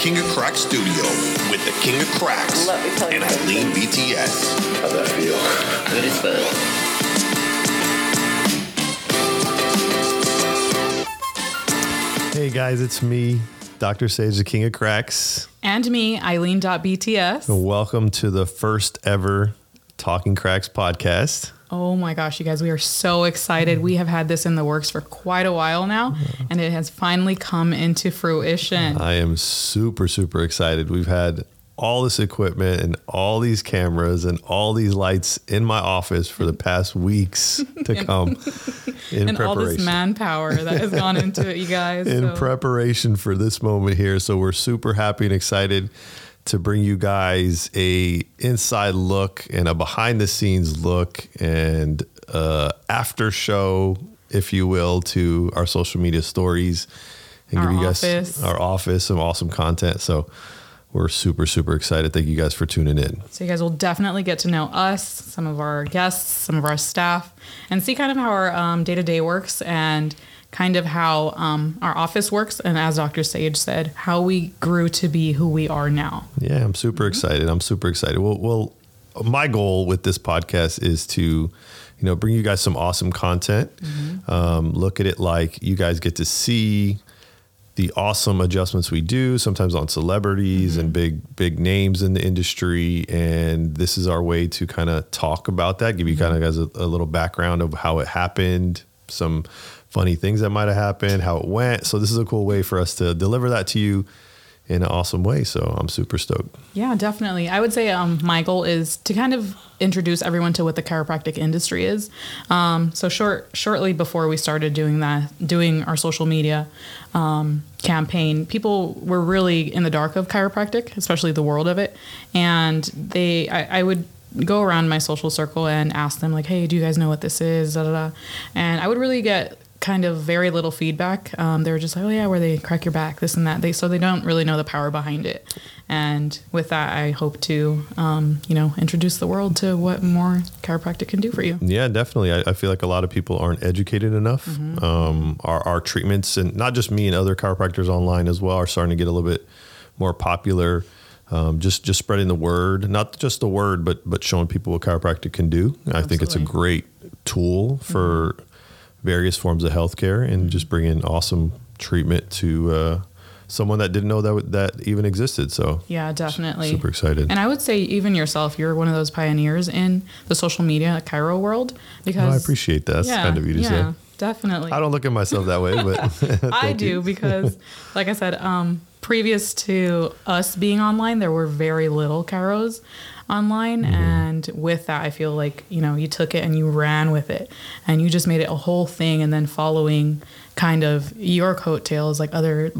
King of Cracks studio with the King of Cracks Let me tell you and something. Eileen BTS. How'd that feel? Good as fuck. Hey guys, it's me, Dr. Sage, the King of Cracks. And me, Eileen.bts. Welcome to the first ever Talking Cracks podcast. Oh my gosh, you guys, we are so excited. We have had this in the works for quite a while now, and it has finally come into fruition. I am super, super excited. We've had all this equipment and all these cameras and all these lights in my office for the past weeks to come in and all this manpower that has gone into it, you guys. in So- preparation for this moment here. So we're super happy and excited to bring you guys a inside look and a behind the scenes look and uh, after show, if you will, to our social media stories and Our give you guys office. our office some awesome content. So we're super super excited. Thank you guys for tuning in. So you guys will definitely get to know us, some of our guests, some of our staff, and see kind of how our day to day works and kind of how um, our office works. And as Dr. Sage said, how we grew to be who we are now. Yeah, I'm super excited. I'm super excited. Well, well, my goal with this podcast is to, you know, bring you guys some awesome content. Um, look at it like you guys get to see the awesome adjustments we do, sometimes on celebrities and big, big names in the industry. And this is our way to kind of talk about that, give you kind of guys a, a little background of how it happened, some funny things that might have happened, how it went. So this is a cool way for us to deliver that to you in an awesome way. So I'm super stoked. Yeah, definitely. I would say um, my goal is to kind of introduce everyone to what the chiropractic industry is. Um, so short, shortly before we started doing that, doing our social media um, campaign, people were really in the dark of chiropractic, especially the world of it, and they, I, I would go around my social circle and ask them like, "Hey, do you guys know what this is?" Da, da, da. And I would really get kind of very little feedback. Um, they were just like, "Oh yeah, where they crack your back, this and that." They so they don't really know the power behind it. And with that, I hope to, um, you know, introduce the world to what more chiropractic can do for you. Yeah, definitely. I, I feel like a lot of people aren't educated enough. Um, our, our treatments, and not just me and other chiropractors online as well, are starting to get a little bit more popular. Um, just just spreading the word, not just the word, but but showing people what chiropractic can do. I think it's a great tool for various forms of healthcare and just bringing awesome treatment to uh, someone that didn't know that that even existed. So Yeah, definitely. super excited. And I would say even yourself, you're one of those pioneers in the social media chiro world because Well, I appreciate that. That's kind of you to yeah, say. Definitely. I don't look at myself that way, but I do because, like I said, um, previous to us being online, there were very little chiros online, Mm-hmm. and with that, I feel like you know you took it and you ran with it, and you just made it a whole thing, and then following kind of your coattails, like other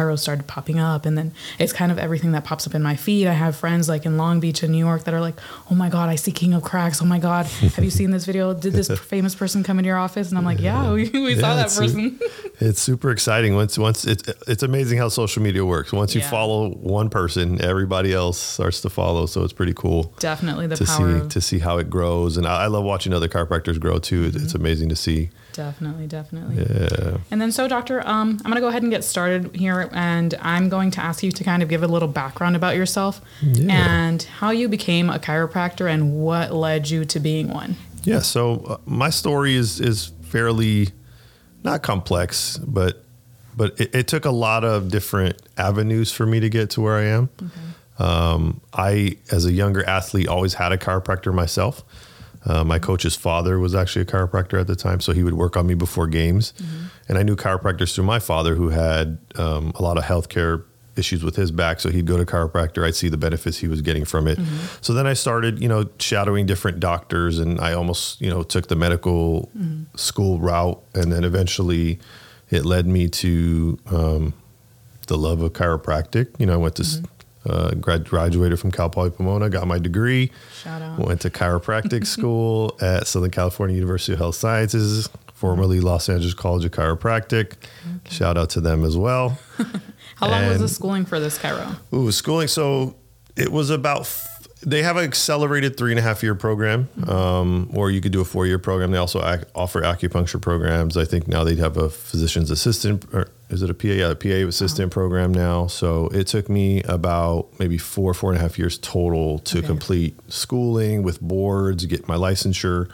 chiros started popping up, and then it's kind of everything that pops up in my feed. I have friends like in Long Beach and New York that are like, "Oh my God, I see King of Cracks. Oh my God, have you seen this video? Did this famous person come into your office?" And I'm like, "Yeah, we, we saw that person." It's super exciting. Once once it's it's amazing how social media works. Once you Yeah. follow one person, everybody else starts to follow. So it's pretty cool Definitely the to power see to see how it grows. And I, I love watching other chiropractors grow too. It's- It's amazing to see. Definitely, definitely. Yeah. And then, so, Doctor, um, I'm going to go ahead and get started here, and I'm going to ask you to kind of give a little background about yourself Yeah. and how you became a chiropractor and what led you to being one. Yeah. So uh, my story is is fairly not complex, but but it, it took a lot of different avenues for me to get to where I am. Um, I, as a younger athlete, always had a chiropractor myself. Uh, my coach's father was actually a chiropractor at the time, so he would work on me before games. And I knew chiropractors through my father, who had um, a lot of healthcare issues with his back. So he'd go to chiropractor. I'd see the benefits he was getting from it. So then I started, you know, shadowing different doctors, and I almost, you know, took the medical school route, and then eventually it led me to um, the love of chiropractic. You know, I went to uh, grad, graduated from Cal Poly Pomona, got my degree, Shout out. went to chiropractic school at Southern California University of Health Sciences, formerly Los Angeles College of Chiropractic. Shout out to them as well. How long was the schooling for this chiro? Ooh, schooling. So it was about they have an accelerated three and a half year program, um, or you could do a four year program. They also ac- offer acupuncture programs. I think now they have a physician's assistant, or is it a PA? Yeah, a PA assistant program now. So it took me about maybe four, four and a half years total to Okay. complete schooling with boards, get my licensure.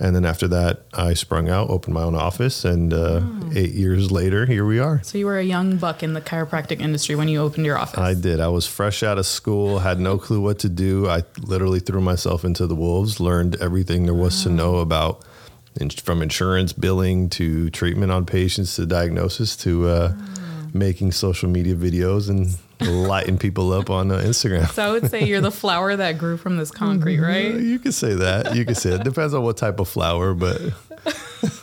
And then after that, I sprung out, opened my own office, and uh, eight years later, here we are. So you were a young buck in the chiropractic industry when you opened your office. I did. I was fresh out of school, had no clue what to do. I literally threw myself into the wolves, learned everything there was to know about from insurance billing to treatment on patients to diagnosis to uh, making social media videos and lighting people up on uh, Instagram. so I would say you're the flower that grew from this concrete, Uh, right? You could say that. You could say it. Depends on what type of flower, but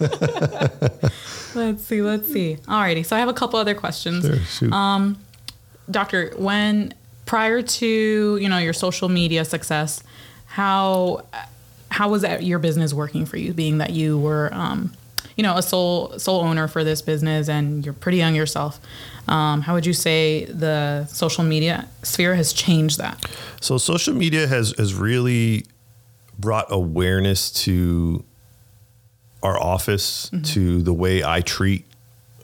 Let's see, let's see. Alrighty, so I have a couple other questions. sure, shoot. Um, Doctor, when prior to you know your social media success, how how was that your business working for you? Being that you were um, you know a sole sole owner for this business and you're pretty young yourself, um, how would you say the social media sphere has changed that? So social media has has really brought awareness to our office to the way I treat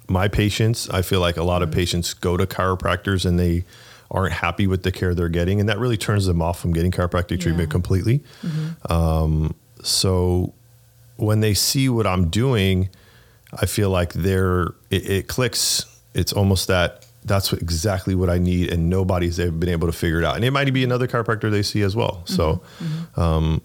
my patients. I feel like a lot of patients go to chiropractors and they aren't happy with the care they're getting, and that really turns them off from getting chiropractic treatment Yeah. completely. Um, so when they see what I'm doing, I feel like they're it, it clicks. It's almost that that's what, exactly what I need, and nobody's ever been able to figure it out. And it might be another chiropractor they see as well. So, mm-hmm. Mm-hmm. um,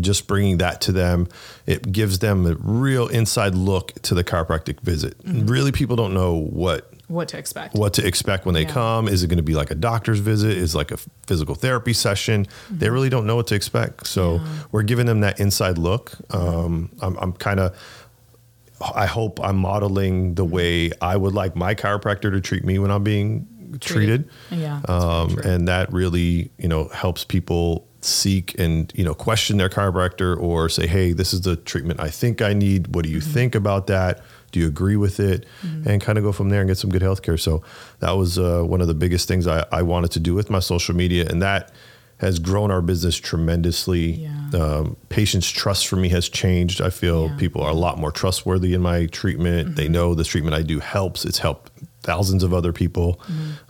just bringing that to them, it gives them a real inside look to the chiropractic visit. Mm-hmm. Really, people don't know what What to expect? what to expect when they Yeah. come. Is it going to be like a doctor's visit? Is it like a physical therapy session? They really don't know what to expect. So we're giving them that inside look. Um, I'm, I'm kind of, I hope I'm modeling the way I would like my chiropractor to treat me when I'm being treated. Yeah, Um, and that really, you know, helps people seek and, you know, question their chiropractor or say, hey, this is the treatment I think I need. What do you Mm-hmm. think about that? Do you agree with it? And kind of go from there and get some good health care. So that was uh, one of the biggest things I, I wanted to do with my social media. And that has grown our business tremendously. Yeah. Um, patients' trust for me has changed. I feel Yeah. people are a lot more trustworthy in my treatment. They know the treatment I do helps. It's helped thousands of other people.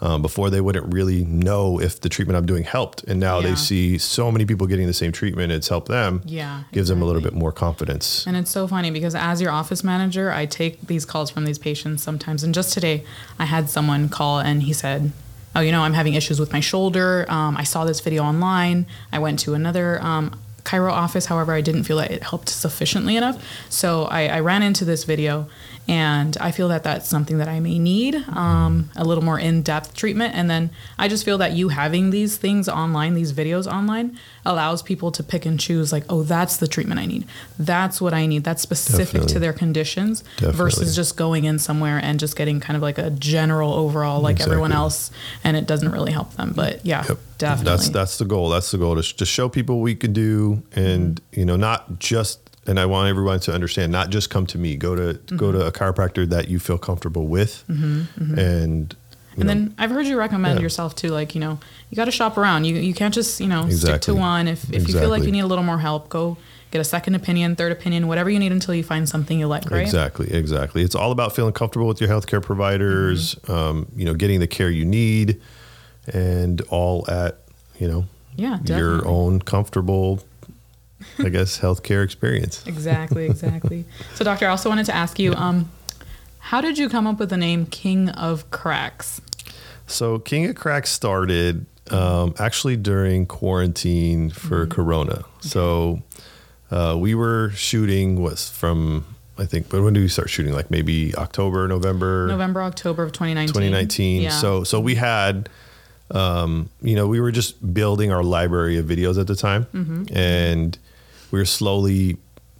Um, before they wouldn't really know if the treatment I'm doing helped, and now Yeah. they see so many people getting the same treatment. It's helped them. Yeah, gives them a little bit more confidence. And it's so funny because as your office manager, I take these calls from these patients sometimes. And just today, I had someone call and he said, Oh, you know, I'm having issues with my shoulder. Um, I saw this video online. I went to another um, chiro office. However, I didn't feel that it helped sufficiently enough. So I, I ran into this video and I feel that that's something that I may need um, a little more in depth treatment. And then I just feel that you having these things online, these videos online, allows people to pick and choose, like, oh, that's the treatment I need. That's what I need. That's specific Definitely. to their conditions Definitely. versus just going in somewhere and just getting kind of like a general overall, like everyone else, and it doesn't really help them. But yeah, Yep. Definitely. That's that's the goal. That's the goal to, to show people we can do, and Mm-hmm. you know, not just. And I want everyone to understand, not just come to me. Go to go Mm-hmm. to a chiropractor that you feel comfortable with, and you and know, then I've heard you recommend Yeah. yourself too, like, you know, you got to shop around. You, you can't just, you know, stick to one. If, if you feel like you need a little more help, go get a second opinion, third opinion, whatever you need until you find something you like, right? Exactly, exactly. It's all about feeling comfortable with your healthcare providers, Mm-hmm. um, you know, getting the care you need, and all at you know Yeah, your own comfortable, I guess, healthcare experience. Exactly, exactly. so, doctor, I also wanted to ask you, um, how did you come up with the name King of Cracks? So King of Cracks started um, actually during quarantine for Mm-hmm. Corona. So uh, we were shooting was from I think, but when did we start shooting? Like maybe October, November, November, October of 2019. 2019. Yeah. So so we had, um, you know, we were just building our library of videos at the time, Mm-hmm. and we were slowly,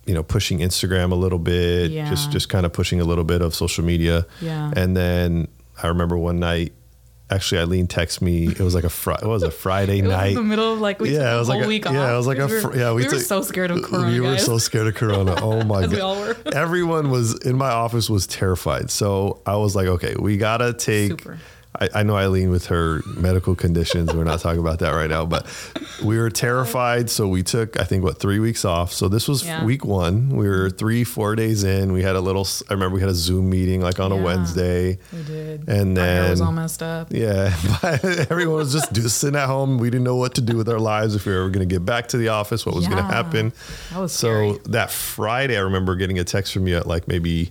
you know, pushing Instagram a little bit, Yeah. just just kind of pushing a little bit of social media. Yeah. And then I remember one night. Actually, Eileen texted me. It was like a fri- it was a Friday night. in the middle of like we Yeah, it a was like a- week yeah, off. it was like a we were, fr- yeah, we we were so scared of Corona. we were so scared of Corona. Oh my god! we all were. Everyone was in my office was terrified. So I was like, okay, we gotta take. Super. I, I know Eileen with her medical conditions. We're not talking about that right now, but we were terrified. So we took, I think, what, three weeks off. So this was Yeah. week one. We were three, four days in. We had a little, I remember we had a Zoom meeting like on a Wednesday. We did. And then. hair was all messed up. Yeah, but everyone was just, just sitting at home. We didn't know what to do with our lives, if we were ever going to get back to the office, what was going to happen. That was so scary. that Friday, I remember getting a text from you at like maybe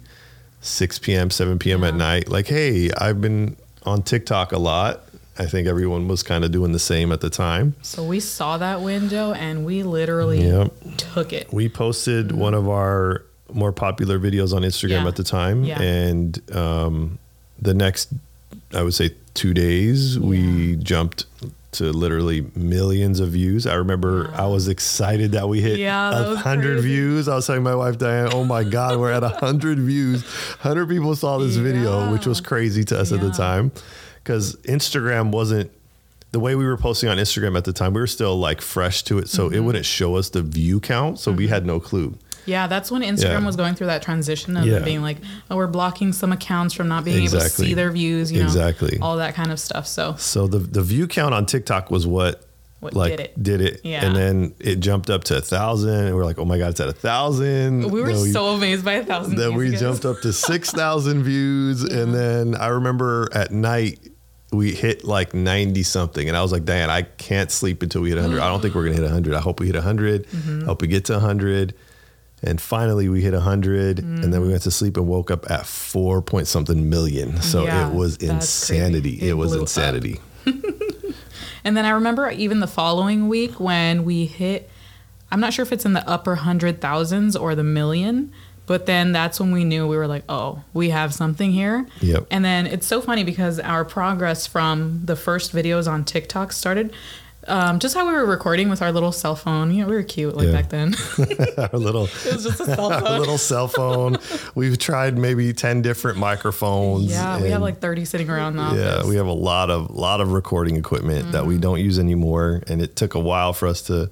6 p.m., 7 p.m. at night. Like, hey, I've been on TikTok a lot. I think everyone was kind of doing the same at the time. So we saw that window and we literally Yep. took it. We posted one of our more popular videos on Instagram Mm-hmm. Yeah. at the time, Yeah. and um, the next, I would say, two days, we jumped to literally millions of views. I remember I was excited that we hit Yeah, a was hundred views. I was telling my wife Diane, "Oh my God, we're at a hundred views! Hundred people saw this video, which was crazy to us at the time, because Instagram wasn't." The way we were posting on Instagram at the time, we were still like fresh to it, so Mm-hmm. it wouldn't show us the view count, so we had no clue. Yeah, that's when Instagram Yeah. was going through that transition of Yeah. being like, oh, we're blocking some accounts from not being able to see their views, you know, Exactly. all that kind of stuff. So So the the view count on TikTok was what, What like did it. did it, Yeah. and then it jumped up to a thousand, and we're like, oh my god, it's at a thousand. we were Then so amazed by a thousand. Then we jumped up to six thousand views, and then I remember at night we hit like ninety something, and I was like, Dan, I can't sleep until we hit hundred. I don't think we're gonna hit hundred. I hope we hit 100 Mm-hmm. I hope we get to hundred. And finally, we hit 100, and then we mm. went to sleep and woke up at four point something million. So Yeah, it was insanity. It, It was insanity. And then I remember even the following week when we hit, I'm not sure if it's in the upper hundred thousands or the million, but then that's when we knew we were like, oh, we have something here. Yep. And then it's so funny because our progress from the first videos on TikTok started. Um, just how we were recording with our little cell phone. You know, we were cute like Yeah. back then. our little it was just a cell our phone. little cell phone. We've tried maybe 10 different microphones. yeah, we have like 30 sitting around the office. Yeah, we have a lot of lot of recording equipment that Mm-hmm. we don't use anymore, and it took a while for us to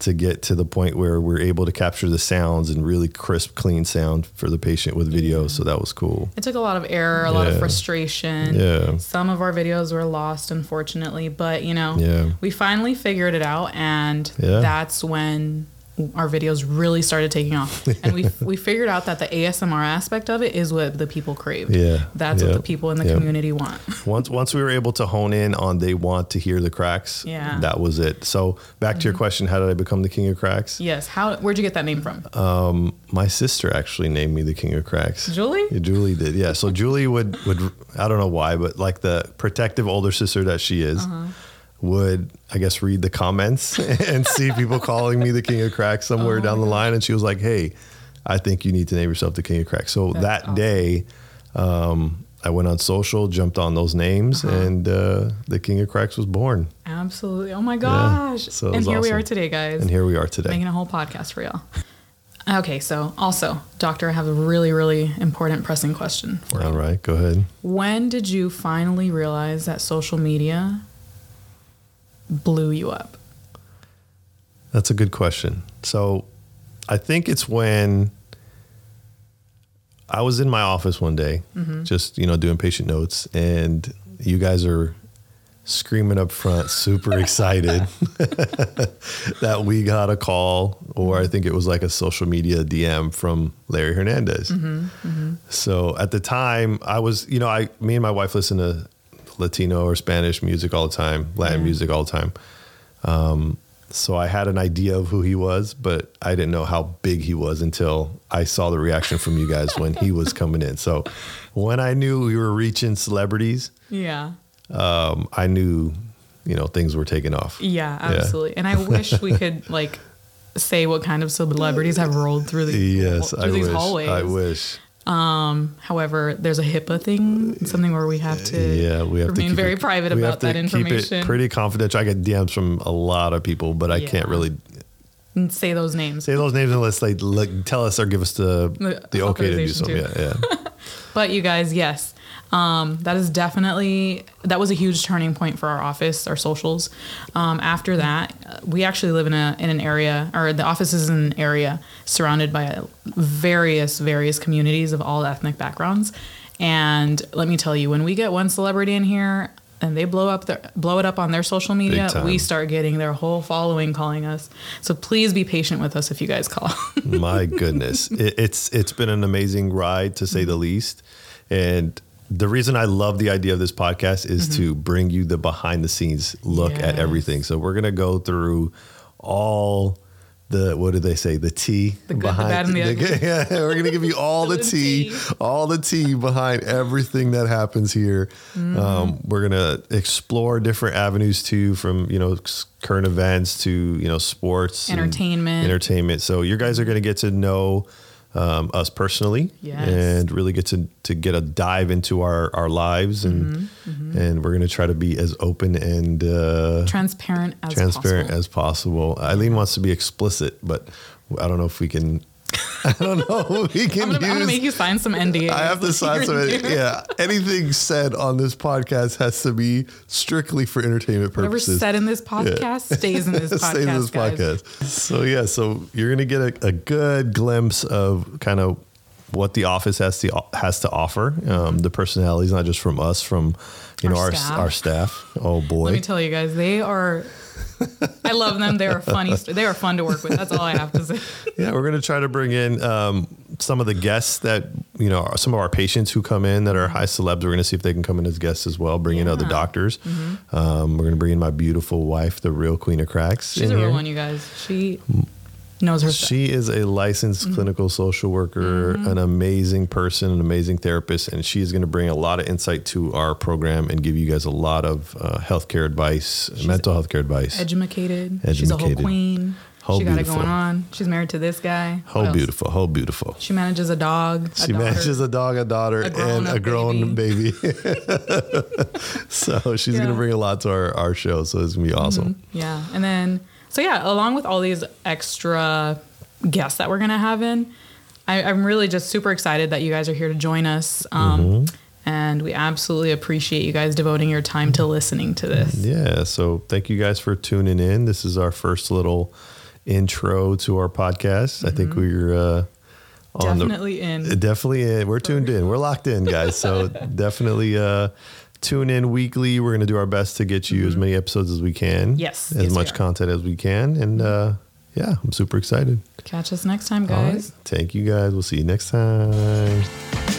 to get to the point where we're able to capture the sounds and really crisp, clean sound for the patient with video. So that was cool. It took a lot of error, a lot of frustration. Yeah. Some of our videos were lost, unfortunately, but you know, Yeah. we finally figured it out, and Yeah. that's when our videos really started taking off. And we we figured out that the ASMR aspect of it is what the people crave. Yeah. That's what the people in the Yep. community want. Once once we were able to hone in on they want to hear the cracks, Yeah. Mm-hmm. that was it. So back to your question, how did I become the king of cracks? yes. How? Where'd you get that name from? My sister actually named me the king of cracks. Julie? Yeah, Julie did. Yeah. So Julie would would I don't know why, but like the protective older sister that she is, Uh-huh. Would I guess read the comments and see people calling me the king of cracks somewhere Oh down the line, and she was like, "Hey, I think you need to name yourself the king of cracks." So That's that awesome. day. Um, I went on social, jumped on those names, Uh-huh. and uh, the King of Cracks was born. Absolutely. Oh my gosh. So and here we are today, guys. And here we are today. making a whole podcast for y'all. Okay, so also, doctor, I have a really, really important pressing question for you. All right, go ahead. When did you finally realize that social media blew you up? That's a good question. So I think it's when I was in my office one day, mm-hmm. just, you know, doing patient notes, and you guys are screaming up front, super excited that we got a call, or I think it was like a social media DM from Larry Hernandez. Mm-hmm, mm-hmm. So at the time, I was, you know, I, me and my wife listen to Latino or Spanish music all the time, Latin Yeah. music all the time. Um, so I had an idea of who he was, but I didn't know how big he was until I saw the reaction from you guys when he was coming in. So when I knew we were reaching celebrities, Yeah. um, I knew, you know, things were taking off. Yeah, absolutely. And I wish we could like say what kind of celebrities have rolled through the Yes, through I these wish. hallways. I wish. Um, however, there's a HIPAA thing, something where we have to Yeah, we have to remain keep very it- private about to that information. it pretty confidential. I get DMs from a lot of people, but I can't really and say those names. say those names unless they like, tell us or give us the The the okay to do something. to. Yeah, yeah. But you guys, yes, um, that is definitely that was a huge turning point for our office, our socials. Um, after that, we actually live in a in an area, or the office is in an area surrounded by various various communities of all ethnic backgrounds, And let me tell you, when we get one celebrity in here and they blow up their blow it up on their social media, we start getting their whole following calling us. So please be patient with us if you guys call. My goodness, it, it's it's been an amazing ride to say the least, and the reason I love the idea of this podcast is to bring you the behind the scenes look at everything. So we're gonna go through all the what did they say the tea The good, the bad, and the ugly. yeah we're gonna give you all the, The tea, tea. all the tea behind everything that happens here Mm-hmm. um, we're gonna explore different avenues too from you know current events to you know sports Entertainment. entertainment so you guys are gonna get to know um, us personally Yes. and really get to, to get a dive into our, our lives and Mm-hmm, and we're gonna try to be as open and uh, Transparent as transparent possible. as possible. Eileen wants to be explicit, but I don't know if we can. I don't know we can I'm gonna, I'm gonna make you sign some NDA. I have to sign some. Yeah, anything said on this podcast has to be strictly for entertainment purposes. Whatever said in this podcast stays in this podcast. Stays in this guys. podcast. So yeah, so you're gonna get a, a good glimpse of kind of what the office has to has to offer. Um, the personalities, not just from us, from you know Our our staff. our staff. Oh boy, Let me tell you guys, they are. I love them. They are funny. They are fun to work with. That's all I have to say. Yeah, we're going to try to bring in um, some of the guests that, you know, some of our patients who come in that are high celebs. We're going to see if they can come in as guests as well, bring in other Yeah. Mm-hmm. doctors. Um, we're going to bring in my beautiful wife, the real queen of cracks. She's a real here. one, you guys. She knows her stuff. She is a licensed Mm-hmm. clinical social worker, an amazing person, an amazing therapist, and she is going to bring a lot of insight to our program and give you guys a lot of uh, healthcare advice, mental health care advice. Educated. She's a whole queen. Whole she got beautiful. it going on. She's married to this guy. Else? beautiful, how beautiful. She manages a dog. A She daughter. manages a dog, a daughter, and a grown baby. so she's going to bring a lot to our, our show. So it's going to be awesome. Yeah. And then, so yeah, along with all these extra guests that we're going to have in, I, I'm really just super excited that you guys are here to join us. Um, Mm-hmm. And we absolutely appreciate you guys devoting your time to listening to this. Yeah. So thank you guys for tuning in. This is our first little intro to our podcast. I think we're uh, on Mm-hmm. Definitely in. definitely in. We're tuned in. We're locked in, guys. So definitely uh, tune in weekly. We're going to do our best to get you as many episodes as we can. Mm-hmm. Yes, As yes, much content as we can. And uh, yeah, I'm super excited. Catch us next time, All right. guys. Thank you guys. We'll see you next time.